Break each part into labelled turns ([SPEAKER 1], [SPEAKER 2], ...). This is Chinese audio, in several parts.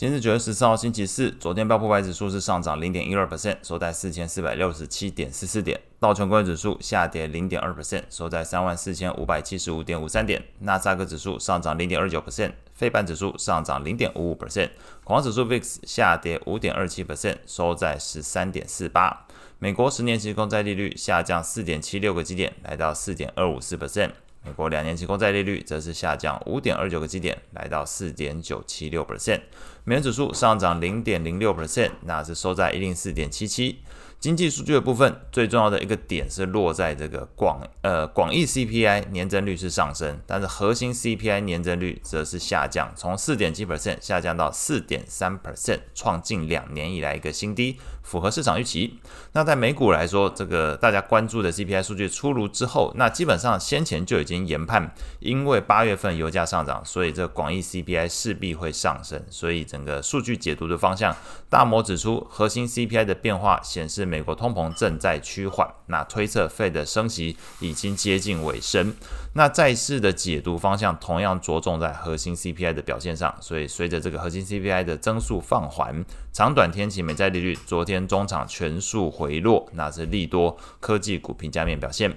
[SPEAKER 1] 今日九月十四号星期四，昨天标普五百指数是上涨零点一二 percent，收在四千四百六十七点四四点；道琼工业指数下跌零点二 percent，收在三万四千五百七十五点五三点；纳斯达克指数上涨零点二九 percent，费半指数上涨零点五五 percent，恐慌指数 VIX 下跌五点二七 percent，收在十三点四八。美国十年期公债利率下降四点七六个基点，来到四点二五四 percent。美国两年期公债利率则是下降五点二九个基点，来到四点九七六 percent。美元指数上涨零点零六 percent，那是收在一零四点七七。经济数据的部分，最重要的一个点是落在这个广呃广义 CPI 年增率是上升，但是核心 CPI 年增率则是下降，从四点七 percent 下降到四点三 percent，创近两年以来一个新低，符合市场预期。那在美股来说，这个大家关注的 CPI 数据出炉之后，那基本上先前就已经研判，因为八月份油价上涨，所以这广义 CPI 势必会上升，所以整个数据解读的方向，大摩指出核心 CPI 的变化显示。美国通膨正在趋缓，那推测费的升息已经接近尾声。那债市的解读方向同样着重在核心 CPI 的表现上，所以随着这个核心 CPI 的增速放缓，长短天期美债利率昨天中场全数回落，那是利多科技股评价面表现。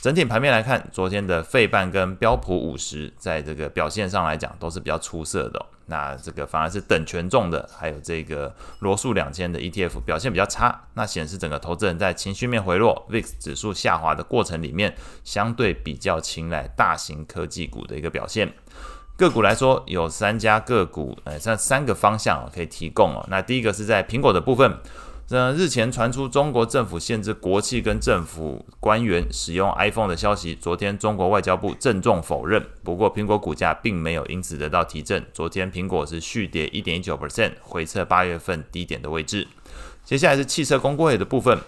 [SPEAKER 1] 整体盘面来看，昨天的费半跟标普五十在这个表现上来讲都是比较出色的。那这个反而是等权重的，还有这个罗素两千的 ETF 表现比较差，那显示整个投资人在情绪面回落、VIX 指数下滑的过程里面，相对比较青睐大型科技股的一个表现。个股来说，有三家个股，呃，这三个方向可以提供哦。那第一个是在苹果的部分。那日前传出中国政府限制国企跟政府官员使用 iPhone 的消息，昨天中国外交部郑重否认。不过苹果股价并没有因此得到提振，昨天苹果是续跌一点一九 percent，回测八月份低点的位置。接下来是汽车工会的部分。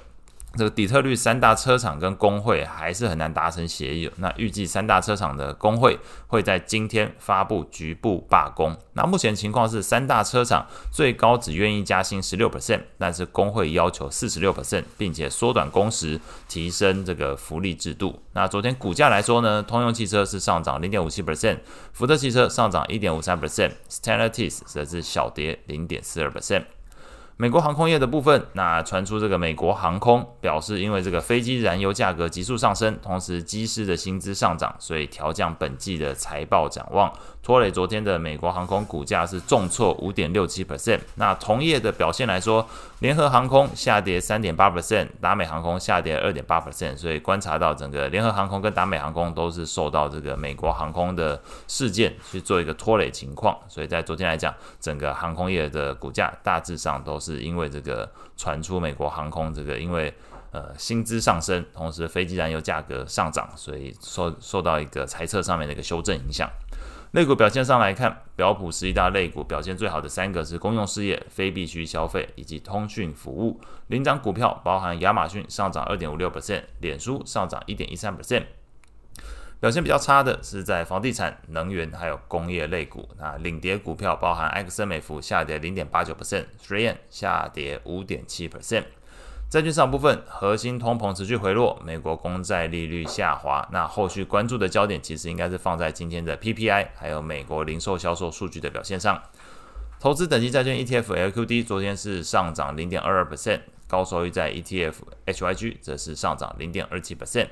[SPEAKER 1] 这个底特律三大车厂跟工会还是很难达成协议。那预计三大车厂的工会会在今天发布局部罢工。那目前情况是，三大车厂最高只愿意加薪十六 percent，但是工会要求四十六 percent，并且缩短工时，提升这个福利制度。那昨天股价来说呢，通用汽车是上涨零点五七 percent，福特汽车上涨一点五三 percent，Stellantis 则是小跌零点四二 percent。美国航空业的部分，那传出这个美国航空表示，因为这个飞机燃油价格急速上升，同时机师的薪资上涨，所以调降本季的财报展望，拖累昨天的美国航空股价是重挫五点六七 percent。那同业的表现来说，联合航空下跌三点八 percent，达美航空下跌二点八 percent。所以观察到整个联合航空跟达美航空都是受到这个美国航空的事件去做一个拖累情况，所以在昨天来讲，整个航空业的股价大致上都是。是因为这个传出美国航空这个因为呃薪资上升，同时飞机燃油价格上涨，所以受受到一个财测上面的一个修正影响。类股表现上来看，标普十一大类股表现最好的三个是公用事业、非必需消费以及通讯服务。领涨股票包含亚马逊上涨二点五六 percent，脸书上涨一点一三 percent。表现比较差的是在房地产、能源还有工业类股。那领跌股票包含埃克森美孚下跌零点八九 percent，3M 下跌五点七 percent。债券市场部分，核心通膨持续回落，美国公债利率下滑。那后续关注的焦点其实应该是放在今天的 PPI 还有美国零售销售数据的表现上。投资等级债券 ETF LQD 昨天是上涨零点二二 percent，高收益债 ETF HYG 则是上涨零点二七 percent。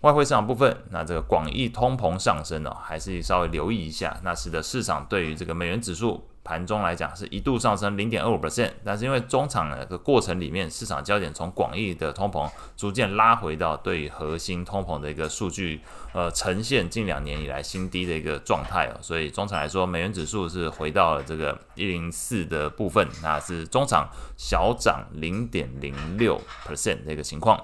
[SPEAKER 1] 外汇市场部分，那这个广义通膨上升呢、哦，还是稍微留意一下，那使得市场对于这个美元指数盘中来讲是一度上升零点二五 percent，但是因为中场的过程里面，市场焦点从广义的通膨逐渐拉回到对核心通膨的一个数据，呃，呈现近两年以来新低的一个状态哦，所以中场来说，美元指数是回到了这个一零四的部分，那是中场小涨零点零六 percent 的一个情况。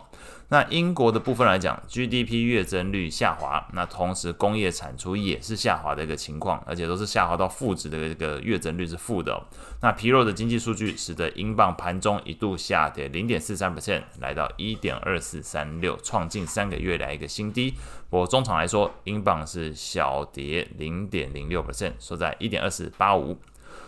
[SPEAKER 1] 那英国的部分来讲，GDP 月增率下滑，那同时工业产出也是下滑的一个情况，而且都是下滑到负值的一个月增率是负的哦。那疲弱的经济数据使得英镑盘中一度下跌零点四三 percent，来到一点二四三六，创近三个月来一个新低。不过中场来说，英镑是小跌零点零六 percent，收在一点二四八五。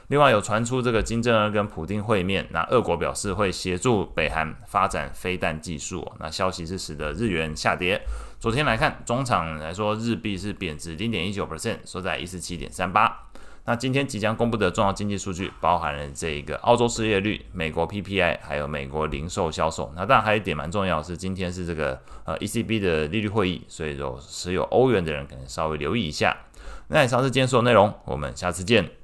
[SPEAKER 1] 另外有传出这个金正恩跟普丁会面，那俄国表示会协助北韩发展飞弹技术，那消息是使得日元下跌。昨天来看，中场来说日币是贬值零点一九 percent，收在一四七点三八。那今天即将公布的重要经济数据，包含了这个澳洲失业率、美国 PPI，还有美国零售销售。那当然还有一点蛮重要是，今天是这个呃 ECB 的利率会议，所以有持有欧元的人可能稍微留意一下。那以上是今天所有内容，我们下次见。